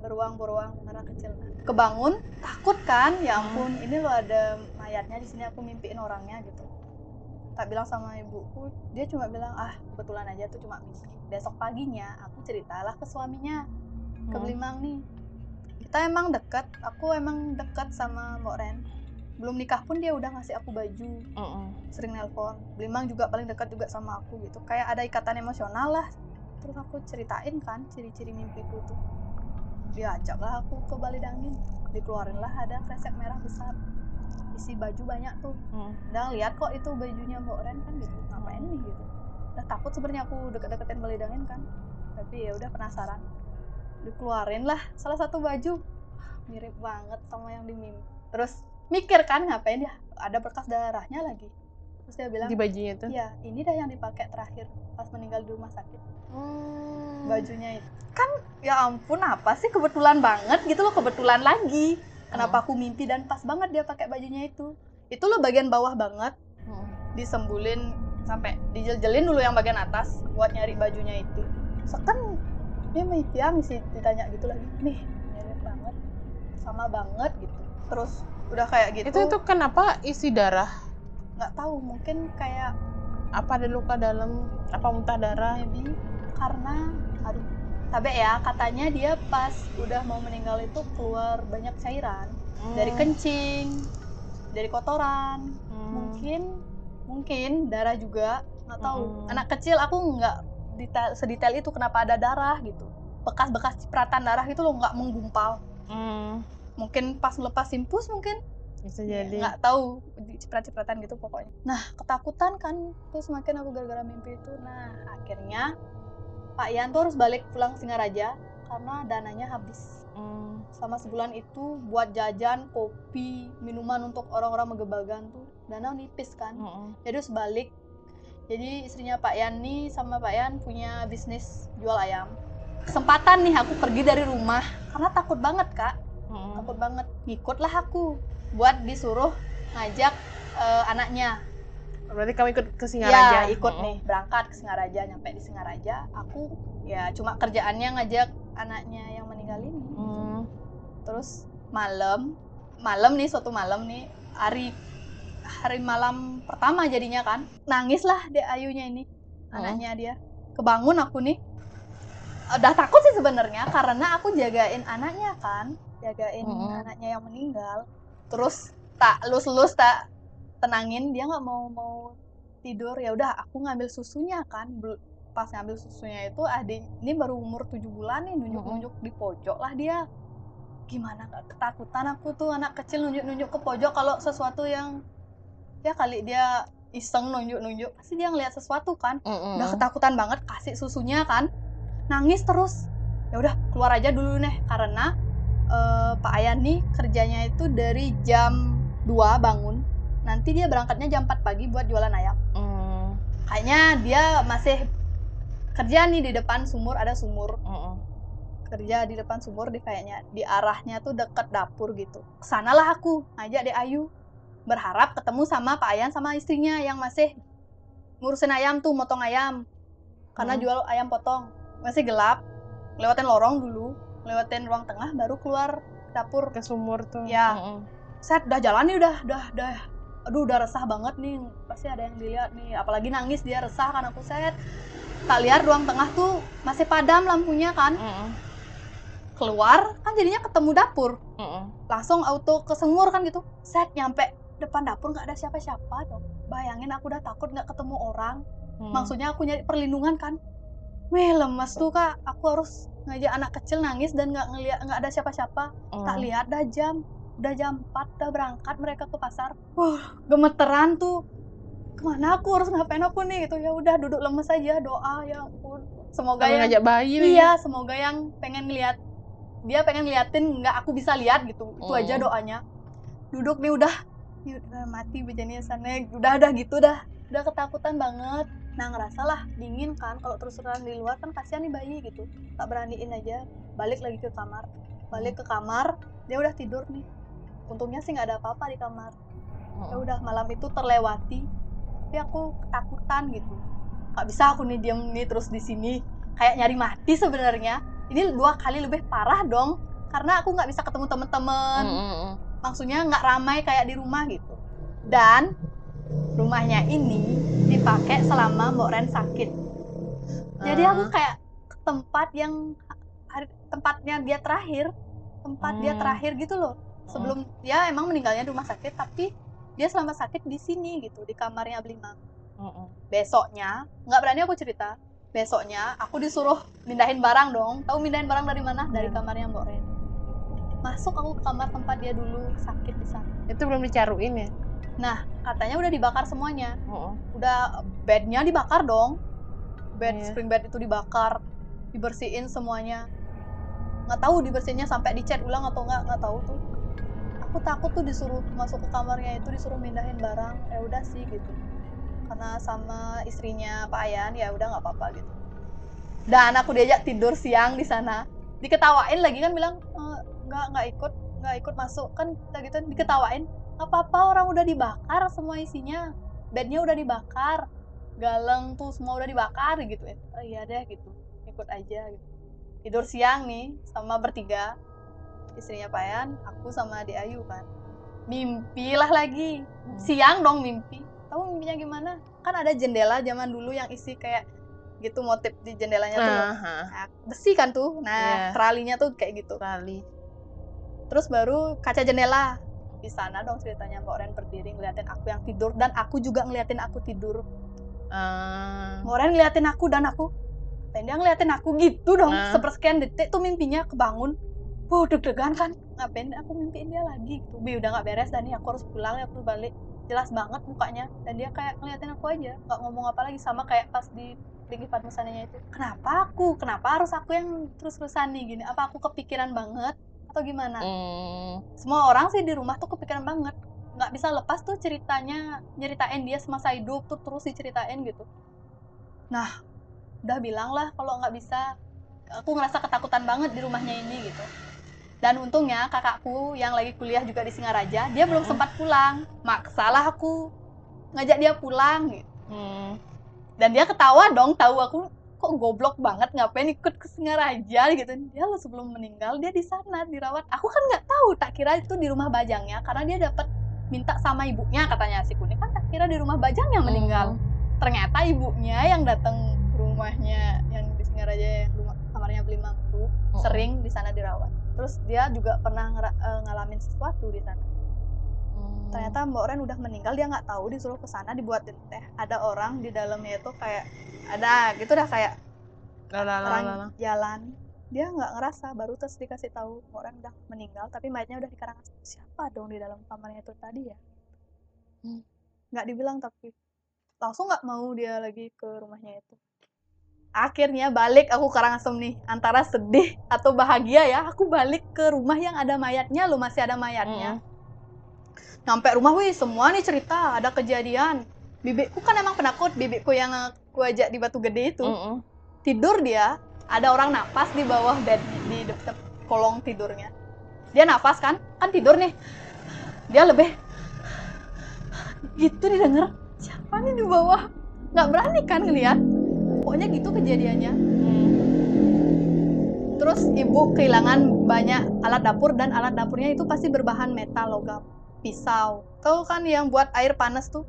Speaker 1: beruang-beruang warna kecil kebangun takut kan? Ya
Speaker 2: Hmm.
Speaker 1: ampun ini lo ada mayatnya di sini aku mimpiin orangnya gitu. Tak bilang sama ibuku dia cuma bilang ah kebetulan aja tuh cuma mimpi. Besok paginya aku ceritalah ke suaminya ke
Speaker 2: Hmm.
Speaker 1: Belimang nih. Kita emang deket aku emang deket sama Mbak Ren. Belum nikah pun dia udah ngasih aku baju.
Speaker 2: Mm-mm.
Speaker 1: sering nelpon. Belimang juga paling dekat juga sama aku gitu. Kayak ada ikatan emosional lah. Terus aku ceritain kan ciri-ciri mimpiku tuh diajak lah aku ke Bali Dangin. Dikeluarin lah ada kresek merah besar. Isi baju banyak tuh.
Speaker 2: Mm.
Speaker 1: dan lihat kok itu bajunya Mbak Ren kan gitu. Ngapain nih gitu? Udah takut sebenarnya aku deket-deketin Bali Dangin kan. Tapi ya udah penasaran. Dikeluarin lah salah satu baju. Mirip banget sama yang di terus mikir kan ngapain dia? Ada bekas darahnya lagi terus dia bilang
Speaker 2: Di bajunya itu.
Speaker 1: ya ini dah yang dipakai terakhir pas meninggal di rumah sakit.
Speaker 2: Hmm.
Speaker 1: bajunya itu. Kan ya ampun apa sih kebetulan banget gitu loh kebetulan lagi. Kenapa aku mimpi dan pas banget dia pakai bajunya itu? Itu loh bagian bawah banget.
Speaker 2: Hmm.
Speaker 1: disembulin sampai dijel-jelin dulu yang bagian atas buat nyari bajunya itu. Sekan dia yang sih ditanya gitu lagi. Nih mirip banget sama banget gitu. Terus udah kayak gitu.
Speaker 2: Itu itu kenapa isi darah?
Speaker 1: Nggak tahu mungkin kayak
Speaker 2: Apa ada luka dalam? Apa muntah darah?
Speaker 1: maybe karena aduh tapi ya katanya dia pas udah mau meninggal itu keluar banyak cairan dari
Speaker 2: Hmm.
Speaker 1: kencing dari kotoran
Speaker 2: Hmm.
Speaker 1: mungkin mungkin darah juga nggak tahu
Speaker 2: Mm-mm.
Speaker 1: anak kecil aku nggak detail sedetail itu kenapa ada darah gitu bekas-bekas cipratan darah itu loh nggak menggumpal
Speaker 2: Hmm.
Speaker 1: mungkin pas melepas simpus mungkin
Speaker 2: Bisa
Speaker 1: Ya,
Speaker 2: jadi.
Speaker 1: nggak tahu ciprat-cipratan gitu pokoknya. Nah ketakutan kan terus semakin aku gara-gara mimpi itu. Nah akhirnya Pak Ian tuh harus balik pulang ke Singaraja karena dananya habis.
Speaker 2: Hmm.
Speaker 1: sama sebulan itu buat jajan kopi minuman untuk orang-orang megebagan tuh dana nipis kan.
Speaker 2: Hmm.
Speaker 1: jadi harus balik. Jadi istrinya Pak Yan nih sama Pak Yan punya bisnis jual ayam. Kesempatan nih aku pergi dari rumah karena takut banget kak.
Speaker 2: Hmm.
Speaker 1: takut banget. Ngikutlah aku buat disuruh ngajak eh, anaknya
Speaker 2: Berarti kamu ikut ke Singaraja?
Speaker 1: ya ikut
Speaker 2: Hmm.
Speaker 1: nih berangkat ke Singaraja nyampe di Singaraja aku ya cuma kerjaannya ngajak anaknya yang meninggal ini
Speaker 2: Hmm.
Speaker 1: terus malam malam nih suatu malam nih hari hari malam pertama jadinya kan nangis lah dek Ayunya ini
Speaker 2: Hmm.
Speaker 1: anaknya dia kebangun aku nih udah takut sih sebenarnya karena aku jagain anaknya kan jagain
Speaker 2: Hmm.
Speaker 1: anaknya yang meninggal terus tak lus-lus tak tenangin dia nggak mau mau tidur. Ya udah aku ngambil susunya kan. Pas ngambil susunya itu adik ini baru umur 7 bulan nih nunjuk-nunjuk di pojok lah dia. Gimana ketakutan aku tuh anak kecil nunjuk-nunjuk ke pojok kalau sesuatu yang ya kali dia iseng nunjuk-nunjuk pasti dia ngeliat sesuatu kan.
Speaker 2: Hmm.
Speaker 1: udah ketakutan banget kasih susunya kan. Nangis terus. Ya udah keluar aja dulu nih karena eh, Pak Ayan nih kerjanya itu dari jam 2 bangun. Nanti dia berangkatnya jam 4 pagi buat jualan ayam.
Speaker 2: Hmm.
Speaker 1: kayaknya dia masih kerja nih di depan sumur ada sumur.
Speaker 2: Hmm.
Speaker 1: kerja di depan sumur di kayaknya. Di arahnya tuh deket dapur gitu. Ke sanalah aku. Ngajak dek Ayu. Berharap ketemu sama Pak Ayan sama istrinya yang masih ngurusin ayam tuh motong ayam. Karena
Speaker 2: Hmm.
Speaker 1: jual ayam potong. Masih gelap. Lewatin lorong dulu lewatin ruang tengah baru keluar dapur
Speaker 2: Ke sumur tuh.
Speaker 1: Ya.
Speaker 2: Hmm.
Speaker 1: set udah jalan nih udah udah udah aduh udah resah banget nih pasti ada yang dilihat nih apalagi nangis dia resah kan aku set tak lihat ruang tengah tuh masih padam lampunya kan
Speaker 2: Hmm.
Speaker 1: keluar kan jadinya ketemu dapur
Speaker 2: Hmm.
Speaker 1: langsung auto ke semur kan gitu set nyampe depan dapur nggak ada siapa-siapa dong bayangin aku udah takut nggak ketemu orang
Speaker 2: Hmm.
Speaker 1: maksudnya aku nyari perlindungan kan Wih lemes tuh kak. Aku harus ngajak anak kecil nangis dan nggak ngeliat nggak ada siapa-siapa.
Speaker 2: Hmm.
Speaker 1: tak lihat dah jam. Udah jam 4 udah berangkat mereka ke pasar. Wah gemeteran tuh. Ke mana aku? Harus ngapain aku nih? Gitu. Ya udah duduk lemes aja. Doa ya ampun. Semoga
Speaker 2: Kamu
Speaker 1: yang
Speaker 2: ngajak bayi
Speaker 1: iya semoga yang pengen ngeliat dia pengen ngeliatin nggak aku bisa lihat gitu. Itu aja doanya. Duduk nih udah. Udah mati bejanya sana. Udah udah gitu dah. Udah ketakutan banget nah ngerasa lah dingin kan kalau terus terusan di luar kan kasihan nih bayi gitu. Tak beraniin aja balik lagi ke kamar. Balik ke kamar dia udah tidur nih. Untungnya sih nggak ada apa-apa di kamar. Ya udah malam itu terlewati. Tapi aku ketakutan gitu. Nggak bisa aku nih diam nih terus di sini. Kayak nyari mati sebenarnya. Ini dua kali lebih parah dong. Karena aku nggak bisa ketemu temen-temen.
Speaker 2: Hmm.
Speaker 1: maksudnya nggak ramai kayak di rumah gitu. Dan rumahnya ini dipakai selama Mbok Ren sakit jadi aku
Speaker 2: Ah.
Speaker 1: kayak tempat yang tempatnya dia terakhir tempat dia
Speaker 2: Hmm.
Speaker 1: terakhir gitu loh sebelum ya emang meninggalnya di rumah sakit tapi dia selama sakit di sini gitu di kamarnya Ablima
Speaker 2: Hmm, hmm.
Speaker 1: besoknya nggak berani aku cerita besoknya aku disuruh mindahin barang dong tahu mindahin barang dari mana dari
Speaker 2: Hmm.
Speaker 1: kamarnya Mbok Ren masuk aku ke kamar tempat dia dulu sakit di sana
Speaker 2: Itu belum dicaruin ya?
Speaker 1: Nah katanya udah dibakar semuanya.
Speaker 2: Hmm.
Speaker 1: udah bednya dibakar dong. Bed
Speaker 2: Iya.
Speaker 1: spring bed itu dibakar dibersihin semuanya. Nggak tahu dibersihinnya sampai dicat ulang atau nggak nggak tahu tuh. Aku aku takut tuh disuruh masuk ke kamarnya itu disuruh mindahin barang. Ya udah sih gitu. Karena sama istrinya Pak Ayan ya udah nggak apa-apa gitu. Dan aku diajak tidur siang di sana. Diketawain lagi kan bilang "Eh, nggak nggak ikut nggak ikut masuk. Kan kita gitu diketawain nggak apa-apa orang udah dibakar semua isinya. Bednya udah dibakar. Galeng tuh semua udah dibakar gitu. Ya oh, iya deh gitu. Ikut aja gitu. Tidur siang nih sama bertiga. Istrinya Payan aku sama Adi Ayu kan. Mimpilah lagi. Siang dong mimpi. Tahu mimpinya gimana? Kan ada jendela zaman dulu yang isi kayak gitu motif di jendelanya tuh.
Speaker 2: Aha,
Speaker 1: Nah, besi kan tuh. Nah
Speaker 2: Iya.
Speaker 1: tralinya tuh kayak gitu.
Speaker 2: Kali.
Speaker 1: terus baru kaca jendela di sana dong ceritanya Mbak Oren berdiri ngeliatin aku yang tidur dan aku juga ngeliatin aku tidur.
Speaker 2: Ah,
Speaker 1: Mbak Oren ngeliatin aku dan aku dan dia ngeliatin aku? Gitu dong
Speaker 2: Nah.
Speaker 1: sepersekian detik tuh mimpinya kebangun. Wah deg-degan kan? Ngapain aku mimpiin dia lagi? Gitu. Bi udah nggak beres dan aku harus pulang ya aku balik. Jelas banget mukanya dan dia kayak ngeliatin aku aja nggak ngomong apa lagi sama kayak pas di Tinggi Padmasananya itu. Kenapa aku? Kenapa harus aku yang terus-terusan nih gini? Apa aku kepikiran banget atau gimana?
Speaker 2: Mm,
Speaker 1: semua orang sih di rumah tuh kepikiran banget. Nggak bisa lepas tuh ceritanya nyeritain dia semasa hidup tuh terus diceritain gitu. Nah udah bilang lah kalau nggak bisa. Aku ngerasa ketakutan banget di rumahnya ini gitu. Dan untungnya kakakku yang lagi kuliah juga di Singaraja dia belum sempat pulang. Maksalah aku ngajak dia pulang gitu.
Speaker 2: Mm.
Speaker 1: dan dia ketawa dong tahu aku kok goblok banget ngapain ikut ke Singaraja gitu. Dia lo sebelum meninggal dia di sana dirawat. Aku kan nggak tahu tak kira itu di rumah bajangnya karena dia dapat minta sama ibunya katanya si kuning kan tak kira di rumah bajang yang meninggal. Ternyata ibunya yang datang ke rumahnya yang di Singaraja yang rumah kamarnya Belimang tuh
Speaker 2: Mm.
Speaker 1: sering di sana dirawat. Terus dia juga pernah eh, ngalamin sesuatu di sana. Ternyata Mbak Oren udah meninggal dia nggak tahu disuruh ke sana dibuatin teh ada orang di dalamnya itu kayak ada gitu dah kayak
Speaker 2: lah,
Speaker 1: orang
Speaker 2: lah.
Speaker 1: jalan dia nggak ngerasa baru terus dikasih tahu Mbak Oren udah meninggal tapi mayatnya udah di siapa dong di dalam kamarnya itu tadi ya
Speaker 2: Hmm.
Speaker 1: nggak dibilang tapi langsung nggak mau dia lagi ke rumahnya itu akhirnya balik aku Karangasem nih antara sedih atau bahagia ya aku balik ke rumah yang ada mayatnya lo masih ada mayatnya
Speaker 2: Mm.
Speaker 1: Nyampe rumah wih semua nih cerita ada kejadian. Bibikku kan emang penakut bibikku yang aku ajak di batu gede itu.
Speaker 2: Mm-mm.
Speaker 1: tidur dia ada orang napas di bawah bed di de- de- kolong tidurnya. Dia nafas kan kan tidur nih. Dia lebih gitu didengar siapa nih di bawah? Nggak berani kan ngeliat. Pokoknya gitu kejadiannya.
Speaker 2: Mm.
Speaker 1: terus ibu kehilangan banyak alat dapur dan alat dapurnya itu pasti berbahan metal logam pisau. Tahu kan yang buat air panas tuh?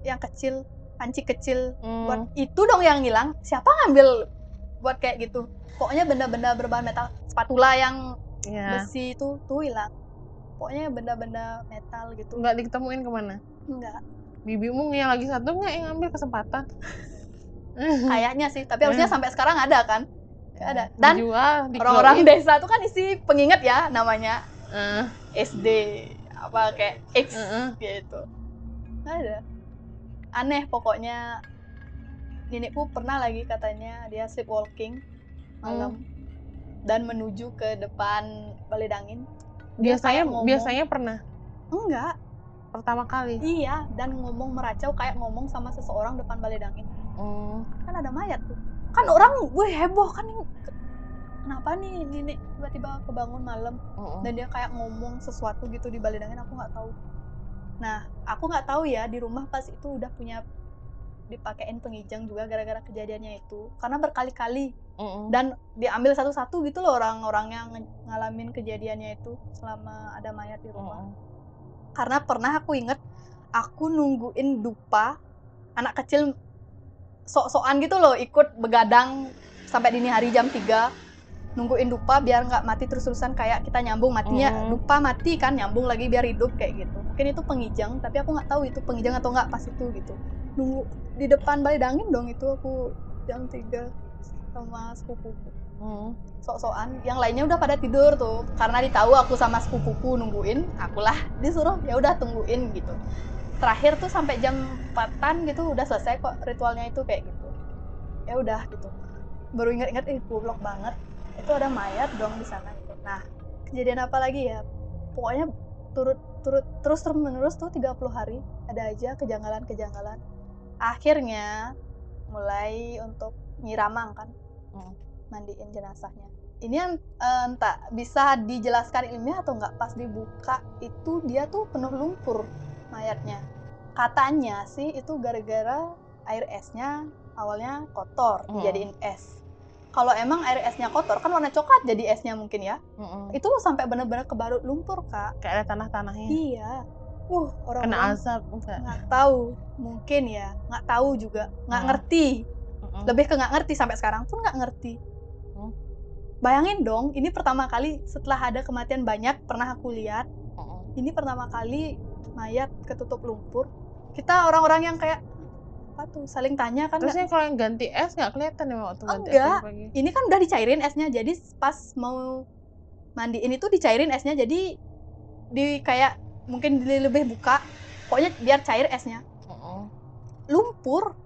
Speaker 1: Yang kecil panci kecil.
Speaker 2: Mm.
Speaker 1: buat itu dong yang hilang. Siapa ngambil buat kayak gitu? Pokoknya benda-benda berbahan metal. Spatula yang
Speaker 2: Ya.
Speaker 1: besi itu tuh hilang. Pokoknya benda-benda metal gitu.
Speaker 2: Nggak diketemuin ke mana?
Speaker 1: enggak
Speaker 2: Bibimu yang lagi satu nggak yang ngambil kesempatan? *laughs*
Speaker 1: kayaknya sih tapi harusnya
Speaker 2: Hmm.
Speaker 1: sampai sekarang ada kan? Nggak ada. Dan orang-orang desa tuh kan isi pengingat ya namanya.
Speaker 2: Eh,
Speaker 1: SD apa kayak X
Speaker 2: Heeh.
Speaker 1: gitu. Nggak ada. Aneh pokoknya. Nenekku pernah lagi katanya dia sleepwalking malam dan menuju ke depan balai dangin. Dia
Speaker 2: biasanya
Speaker 1: ngomong-
Speaker 2: biasanya pernah?
Speaker 1: Enggak.
Speaker 2: Pertama kali.
Speaker 1: iya dan ngomong meracau kayak ngomong sama seseorang depan balai dangin.
Speaker 2: Mm.
Speaker 1: kan ada mayat tuh. Kan orang gue heboh kan kenapa nih nenek tiba-tiba kebangun malam
Speaker 2: Mm-mm.
Speaker 1: dan dia kayak ngomong sesuatu gitu di balai dangin aku nggak tahu nah aku nggak tahu ya di rumah pas itu udah punya dipakein pengijang juga gara-gara kejadiannya itu karena berkali-kali
Speaker 2: Mm-mm.
Speaker 1: dan diambil satu-satu gitu loh orang-orang yang ngalamin kejadiannya itu selama ada mayat di rumah
Speaker 2: Mm-mm.
Speaker 1: karena pernah aku inget aku nungguin dupa anak kecil sok-sokan gitu loh ikut begadang sampai dini hari jam 3 nungguin dupa biar nggak mati terus-terusan kayak kita nyambung matinya
Speaker 2: Hmm.
Speaker 1: dupa mati kan nyambung lagi biar hidup kayak gitu. Mungkin itu pengijang tapi aku nggak tahu itu pengijang atau nggak pas itu gitu. Nunggu di depan balai dangin dong itu aku jam 3 sama sepupuku.
Speaker 2: Mm.
Speaker 1: sok-sokan yang lainnya udah pada tidur tuh. Karena ditahu aku sama sepupuku nungguin akulah disuruh ya udah tungguin gitu. Terakhir tuh sampai jam 4 gitu udah selesai kok ritualnya itu kayak gitu. Ya udah gitu. Baru ingat-ingat eh goblok banget itu ada mayat dong di sana. Gitu. nah kejadian apa lagi ya? Pokoknya turut turut terus terus menerus tuh 30 hari. Ada aja kejanggalan-kejanggalan. Akhirnya mulai untuk nyiramang kan.
Speaker 2: Hmm.
Speaker 1: mandiin jenazahnya. Ini yang eh, entah bisa dijelaskan ilmiah atau enggak pas dibuka itu dia tuh penuh lumpur mayatnya. Katanya sih itu gara-gara air esnya awalnya kotor
Speaker 2: Hmm.
Speaker 1: dijadiin es kalau emang air esnya kotor kan warna coklat jadi esnya mungkin ya
Speaker 2: Mm-mm.
Speaker 1: itu sampai bener-bener kebarut lumpur kak
Speaker 2: Kayak ada tanah-tanahnya.
Speaker 1: iya uh
Speaker 2: Kena
Speaker 1: orang-orang
Speaker 2: azab enggak?
Speaker 1: nggak tahu mungkin ya nggak tahu juga nggak
Speaker 2: Hmm.
Speaker 1: ngerti
Speaker 2: Mm-mm.
Speaker 1: lebih ke nggak ngerti sampai sekarang pun nggak ngerti
Speaker 2: Hmm.
Speaker 1: bayangin dong ini pertama kali setelah ada kematian banyak pernah aku lihat
Speaker 2: Mm-mm.
Speaker 1: ini pertama kali mayat ketutup lumpur kita orang-orang yang kayak apa tuh? Saling tanya kan
Speaker 2: Terusnya kalau yang ganti es nggak kelihatan ya waktu ganti
Speaker 1: Enggak.
Speaker 2: es pagi.
Speaker 1: ini kan udah dicairin esnya jadi pas mau mandiin itu dicairin esnya jadi di kayak mungkin lebih buka pokoknya biar cair esnya
Speaker 2: Mm-mm.
Speaker 1: lumpur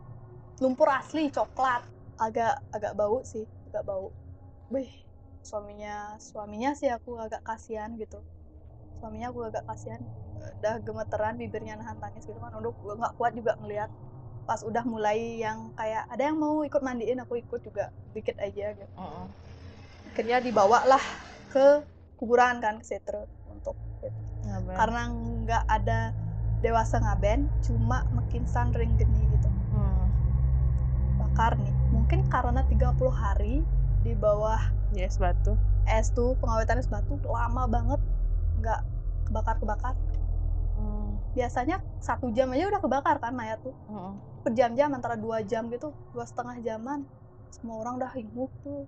Speaker 1: lumpur asli coklat. Agak agak bau sih agak bau. Wih, suaminya suaminya sih aku agak kasihan gitu. Suaminya aku agak kasihan. Udah gemeteran bibirnya nahan tangis gitu kan. Udah nggak kuat juga ngeliat pas udah mulai yang kayak ada yang mau ikut mandiin aku ikut juga dikit aja gitu
Speaker 2: Mm-mm.
Speaker 1: akhirnya dibawa lah ke kuburan kan ke setre untuk gitu. Karena nggak ada dewasa ngaben cuma makin ring geni gitu
Speaker 2: Hmm.
Speaker 1: bakar nih mungkin karena 30 hari di bawah
Speaker 2: es batu.
Speaker 1: es tuh pengawetan es batu lama banget nggak kebakar kebakar. Biasanya satu jam aja udah kebakar kan mayat tuh
Speaker 2: Mm-mm.
Speaker 1: berjam-jam antara dua jam gitu dua setengah jaman semua orang udah hingguk tuh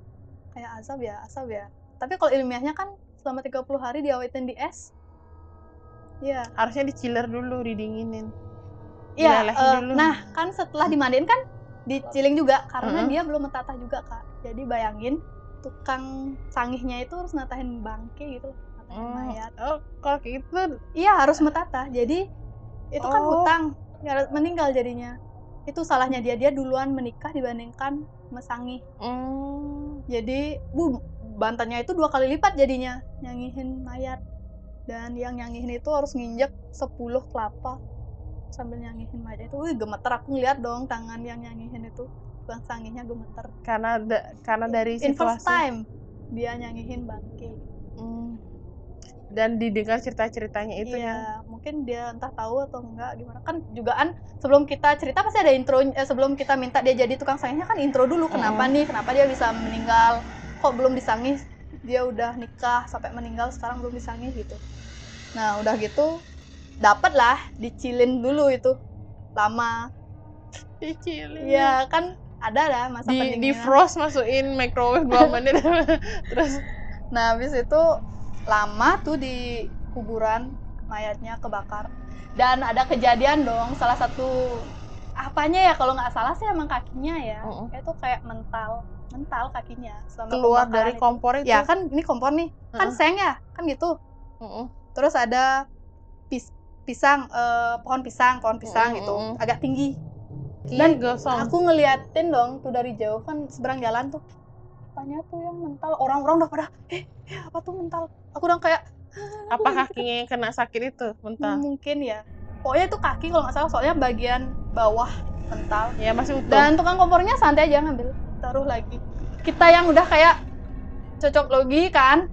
Speaker 1: kayak asap ya asap ya tapi kalau ilmiahnya kan selama 30 hari diawetin di es Iya,
Speaker 2: Harusnya di chiller dulu, didinginin.
Speaker 1: Iya,
Speaker 2: Dilelehin
Speaker 1: eh,
Speaker 2: dulu.
Speaker 1: nah kan setelah dimandiin kan diciling juga karena
Speaker 2: Heeh.
Speaker 1: dia belum mentatah juga kak. Jadi bayangin tukang sangihnya itu harus natahin bangke gitu,
Speaker 2: Hmm.
Speaker 1: Mayat.
Speaker 2: Oh, kalau gitu
Speaker 1: Iya harus mentatah. Jadi itu kan
Speaker 2: Oh.
Speaker 1: hutang, ya, meninggal jadinya. Itu salahnya dia dia duluan menikah dibandingkan mesangih.
Speaker 2: hmm,
Speaker 1: Jadi bu bantannya itu dua kali lipat jadinya nyanyihin mayat. Dan yang nyanyihin itu harus nginjek 10 kelapa sambil nyanyihin mayat itu. Wih, gemeter aku ngeliat dong tangan yang nyanyihin itu. Bang sangihnya gemeter.
Speaker 2: karena da- karena dari
Speaker 1: In first
Speaker 2: situasi
Speaker 1: time dia nyanyihin bangke.
Speaker 2: Hmm. Dan didengar cerita-ceritanya itu ya.
Speaker 1: iya, mungkin dia entah tahu atau enggak gimana. Kan jugaan sebelum kita cerita pasti ada intro eh, sebelum kita minta dia jadi tukang sangihnya kan intro dulu kenapa
Speaker 2: Mm.
Speaker 1: nih, kenapa dia bisa meninggal. Kok belum disangih dia udah nikah sampai meninggal sekarang belum disangih gitu. Nah, udah gitu dapat lah dicilin dulu itu lama.
Speaker 2: Dicilin.
Speaker 1: Iya, kan ada lah masa
Speaker 2: di di frost masukin microwave 2 *laughs* menit *laughs* terus
Speaker 1: Nah, habis itu lama tuh di kuburan mayatnya kebakar. Dan ada kejadian dong, salah satu apanya ya kalau nggak salah sih emang kakinya ya.
Speaker 2: Mm-mm.
Speaker 1: Itu kayak mental, mental kakinya selama
Speaker 2: keluar dari
Speaker 1: itu.
Speaker 2: kompor itu
Speaker 1: Ya kan ini kompor nih, kan
Speaker 2: Heeh.
Speaker 1: seng ya, kan gitu.
Speaker 2: Mm-mm.
Speaker 1: Terus ada pis- pisang, eh, pohon pisang, pohon pisang
Speaker 2: Mm,
Speaker 1: gitu,
Speaker 2: mm, mm.
Speaker 1: agak tinggi.
Speaker 2: dan
Speaker 1: Aku ngeliatin dong tuh dari jauh kan seberang jalan tuh. Apanya tuh yang mental? Orang-orang udah pada, eh, eh, apa tuh mental? Aku udah kayak
Speaker 2: apa kakinya yang kena sakit itu mentah
Speaker 1: mungkin ya. Pokoknya itu kaki kalau nggak salah soalnya bagian bawah mental.
Speaker 2: Ya masih utuh.
Speaker 1: Dan tukang kompornya santai aja ngambil taruh lagi. Kita yang udah kayak cocok logi kan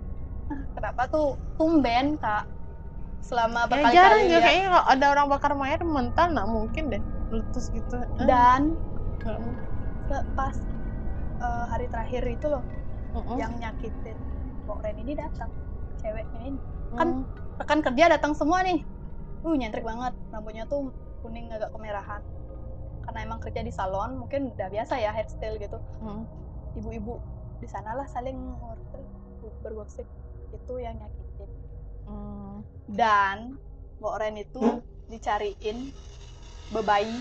Speaker 1: "Ah, kenapa tuh tumben kak?
Speaker 2: Ya
Speaker 1: selama berkali-kali
Speaker 2: jarang juga
Speaker 1: lihat.
Speaker 2: kayaknya kalau ada orang bakar mayat mental nggak mungkin deh letus gitu. Eh,
Speaker 1: dan
Speaker 2: nggak mungkin.
Speaker 1: Eh, hari terakhir itu loh
Speaker 2: Mm-mm.
Speaker 1: yang nyakitin kok Ren ini datang ceweknya ini. Kan
Speaker 2: Mm.
Speaker 1: rekan kerja datang semua nih. Uh nyentrik banget. Rambutnya tuh kuning agak kemerahan. Karena emang kerja di salon mungkin udah biasa ya hairstyle gitu.
Speaker 2: Mm.
Speaker 1: ibu-ibu di sanalah saling bergosip. Itu yang nyakitin.
Speaker 2: Mm.
Speaker 1: dan Mbak Ren itu dicariin bebayi.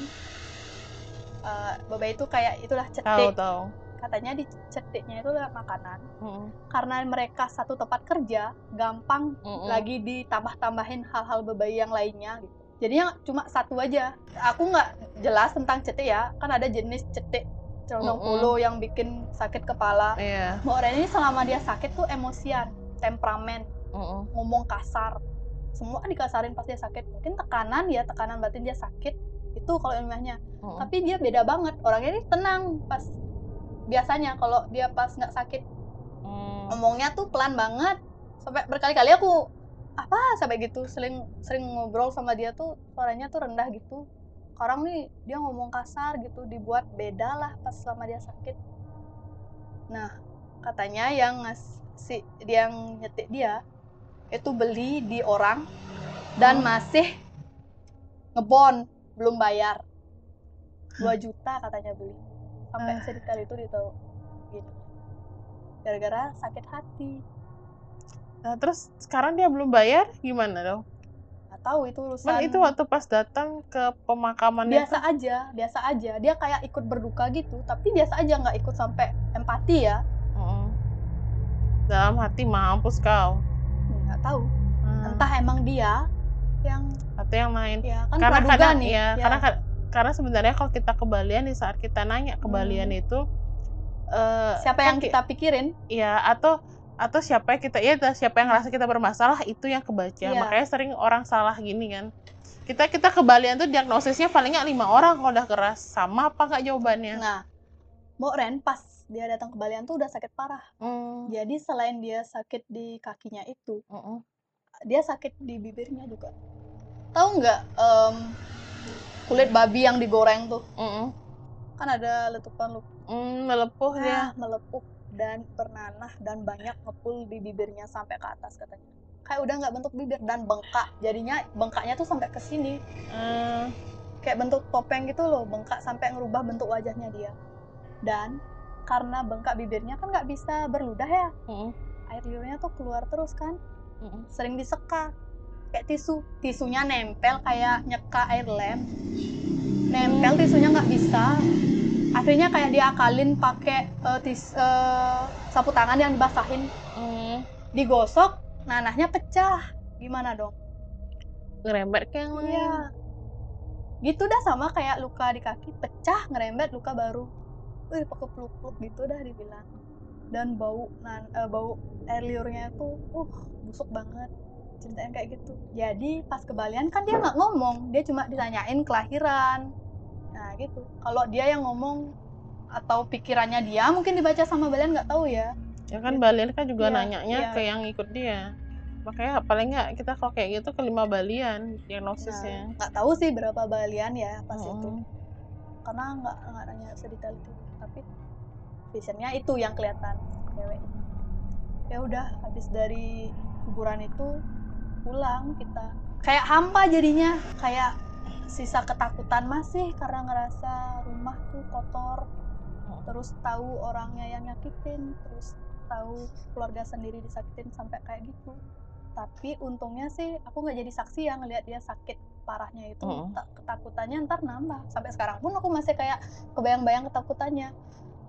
Speaker 1: Bebayi itu kayak itulah
Speaker 2: tahu
Speaker 1: cetik
Speaker 2: tahu
Speaker 1: katanya di cetiknya itu adalah makanan
Speaker 2: Mm.
Speaker 1: karena mereka satu tempat kerja gampang
Speaker 2: Mm-mm.
Speaker 1: lagi ditambah-tambahin hal-hal bebayi yang lainnya gitu. Jadinya cuma satu aja. Aku nggak jelas tentang cetik ya, kan ada jenis cetik condong
Speaker 2: Mm-mm.
Speaker 1: polo yang bikin sakit kepala.
Speaker 2: iya
Speaker 1: Mbak Ren ini selama dia sakit tuh emosian, temperamen,
Speaker 2: Mm-mm.
Speaker 1: ngomong kasar. semua dikasarin pas dia sakit mungkin tekanan ya tekanan batin dia sakit itu kalau ilmiahnya
Speaker 2: Mm-mm.
Speaker 1: tapi dia beda banget orangnya ini tenang pas biasanya kalau dia pas nggak sakit
Speaker 2: Hmm.
Speaker 1: ngomongnya tuh pelan banget. Sampai berkali-kali aku apa? Sampai gitu sering sering ngobrol sama dia tuh suaranya tuh rendah gitu. Sekarang nih dia ngomong kasar gitu dibuat beda lah pas selama dia sakit. Nah katanya yang ngasih dia yang nyetik dia itu beli di orang dan
Speaker 2: Oh.
Speaker 1: masih ngebon belum bayar. 2 juta katanya beli sampai
Speaker 2: Ah.
Speaker 1: sedetail itu ditahu gitu gara-gara sakit hati
Speaker 2: Nah, terus sekarang dia belum bayar gimana dong?
Speaker 1: nggak tahu itu urusan
Speaker 2: Kan itu waktu pas datang ke pemakaman
Speaker 1: biasa aja biasa aja dia kayak ikut berduka gitu tapi biasa aja nggak ikut sampai empati ya
Speaker 2: Dalam hati mampus kau.
Speaker 1: nggak tahu
Speaker 2: Hmm.
Speaker 1: entah emang dia yang
Speaker 2: Atau yang lain.
Speaker 1: ya kan
Speaker 2: karena kadang
Speaker 1: nih
Speaker 2: ya, karena ka- karena sebenarnya kalau kita kebalian di saat kita nanya kebalian
Speaker 1: Hmm.
Speaker 2: itu eh,
Speaker 1: siapa
Speaker 2: kan
Speaker 1: yang
Speaker 2: ki-
Speaker 1: kita pikirin?
Speaker 2: Ya atau atau siapa yang kita ya siapa yang ngerasa kita bermasalah itu yang kebaca.
Speaker 1: Iya.
Speaker 2: makanya sering orang salah gini kan. Kita kita kebalian tuh diagnosisnya paling nggak lima orang kalau udah keras. Sama apa nggak jawabannya?
Speaker 1: Nah Mbok Ren pas dia datang ke Balian tuh udah sakit parah.
Speaker 2: Hmm,
Speaker 1: jadi selain dia sakit di kakinya itu
Speaker 2: mm-mm.
Speaker 1: dia sakit di bibirnya juga. Tahu nggak em, kulit babi yang digoreng tuh.
Speaker 2: Mm-mm.
Speaker 1: kan ada letupan lu.
Speaker 2: Hmm, melepuh dia
Speaker 1: Ah, melepuh dan bernanah dan banyak ngepul di bibirnya sampai ke atas katanya. Kayak udah nggak bentuk bibir dan bengkak. Jadinya bengkaknya tuh sampai ke sini.
Speaker 2: Hmm,
Speaker 1: kayak bentuk topeng gitu loh bengkak sampai ngerubah bentuk wajahnya dia. Dan karena bengkak bibirnya kan nggak bisa berludah ya
Speaker 2: mm-mm.
Speaker 1: air liurnya tuh keluar terus kan.
Speaker 2: Mm-mm.
Speaker 1: sering diseka kayak tisu tisunya nempel kayak nyeka air lem. Nempel tisunya nggak bisa. Akhirnya kayak diakalin pakai tis eh, sapu tangan yang dibasahin.
Speaker 2: Hmm,
Speaker 1: digosok nanahnya pecah. Gimana dong?
Speaker 2: Ngerembet ke yang lain.
Speaker 1: Iya. Gitu dah sama kayak luka di kaki. Pecah ngerembet luka baru. Wih pakai peluk-peluk gitu dah dibilang. Dan bau nan eh, bau air liurnya tuh uh busuk banget ceritanya kayak gitu. Jadi pas kebalian kan dia nggak ngomong dia cuma ditanyain kelahiran. Nah gitu. Kalau dia yang ngomong atau pikirannya dia mungkin dibaca sama balian nggak tahu ya.
Speaker 2: Ya kan balian kan juga
Speaker 1: Iya,
Speaker 2: nanyanya
Speaker 1: iya.
Speaker 2: ke yang ikut dia. Makanya paling nggak kita kalau kayak gitu ke lima balian diagnosisnya.
Speaker 1: Nggak tahu sih berapa balian ya pas itu.
Speaker 2: Mm-mm.
Speaker 1: karena nggak nggak nanya sedetail itu. Tapi visionnya itu yang kelihatan cewek ya udah habis dari kuburan itu pulang kita kayak hampa jadinya. Kayak sisa ketakutan masih karena ngerasa rumah tuh kotor. Terus tahu orangnya yang nyakitin terus tahu keluarga sendiri disakitin sampai kayak gitu. Tapi untungnya sih aku nggak jadi saksi yang ngelihat dia sakit parahnya itu.
Speaker 2: Mm-mm.
Speaker 1: Tak- ketakutannya ntar nambah. Sampai sekarang pun aku masih kayak kebayang-bayang ketakutannya.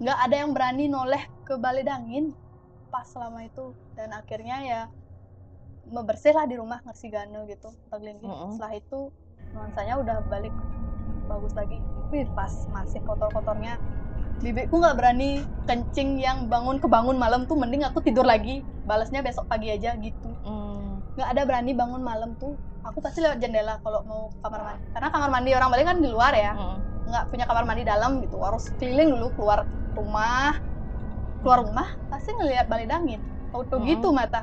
Speaker 1: Nggak ada yang berani noleh ke balai dangin pas selama itu. Dan akhirnya ya bebersih lah di rumah ngersigano gitu teglingin
Speaker 2: Mm-mm.
Speaker 1: setelah itu nuansanya udah balik bagus lagi. Wih pas masih kotor-kotornya bibikku nggak berani kencing yang bangun kebangun malam tuh mending aku tidur lagi balasnya besok pagi aja gitu.
Speaker 2: Hmm,
Speaker 1: nggak ada berani bangun malam tuh. Aku pasti lewat jendela kalau mau kamar mandi. Karena kamar mandi orang Bali kan di luar ya.
Speaker 2: Mm.
Speaker 1: nggak punya kamar mandi dalam gitu. Harus keliling dulu keluar rumah. Keluar rumah pasti ngelihat balai dangin auto
Speaker 2: Mm.
Speaker 1: gitu mata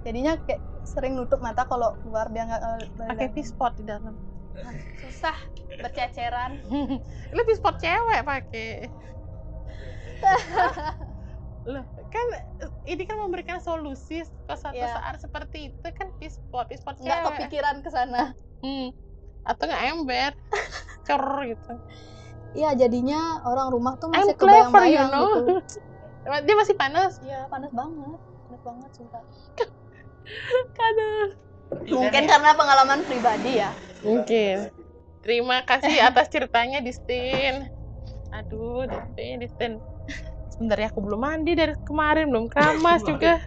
Speaker 1: jadinya kayak sering nutup mata kalau keluar biar nggak balai
Speaker 2: pakai pispot di dalam.
Speaker 1: Susah berceceran. *laughs*
Speaker 2: Lu pispot cewek pakai. *laughs* Loh kan ini kan memberikan solusi ke satu
Speaker 1: Iya.
Speaker 2: saat seperti itu kan pispot pispot
Speaker 1: nggak
Speaker 2: cewek.
Speaker 1: kepikiran ke sana.
Speaker 2: Hmm. atau nggak ember *laughs* cor gitu.
Speaker 1: Iya jadinya orang rumah tuh masih
Speaker 2: clever, you
Speaker 1: kebayang-bayang
Speaker 2: know.
Speaker 1: gitu
Speaker 2: dia masih panas.
Speaker 1: Iya panas banget panas banget sumpah
Speaker 2: Aduh.
Speaker 1: mungkin karena pengalaman pribadi ya.
Speaker 2: Mungkin. Terima kasih atas ceritanya Distin aduh Distin Distin sebentar ya aku belum mandi dari kemarin belum keramas juga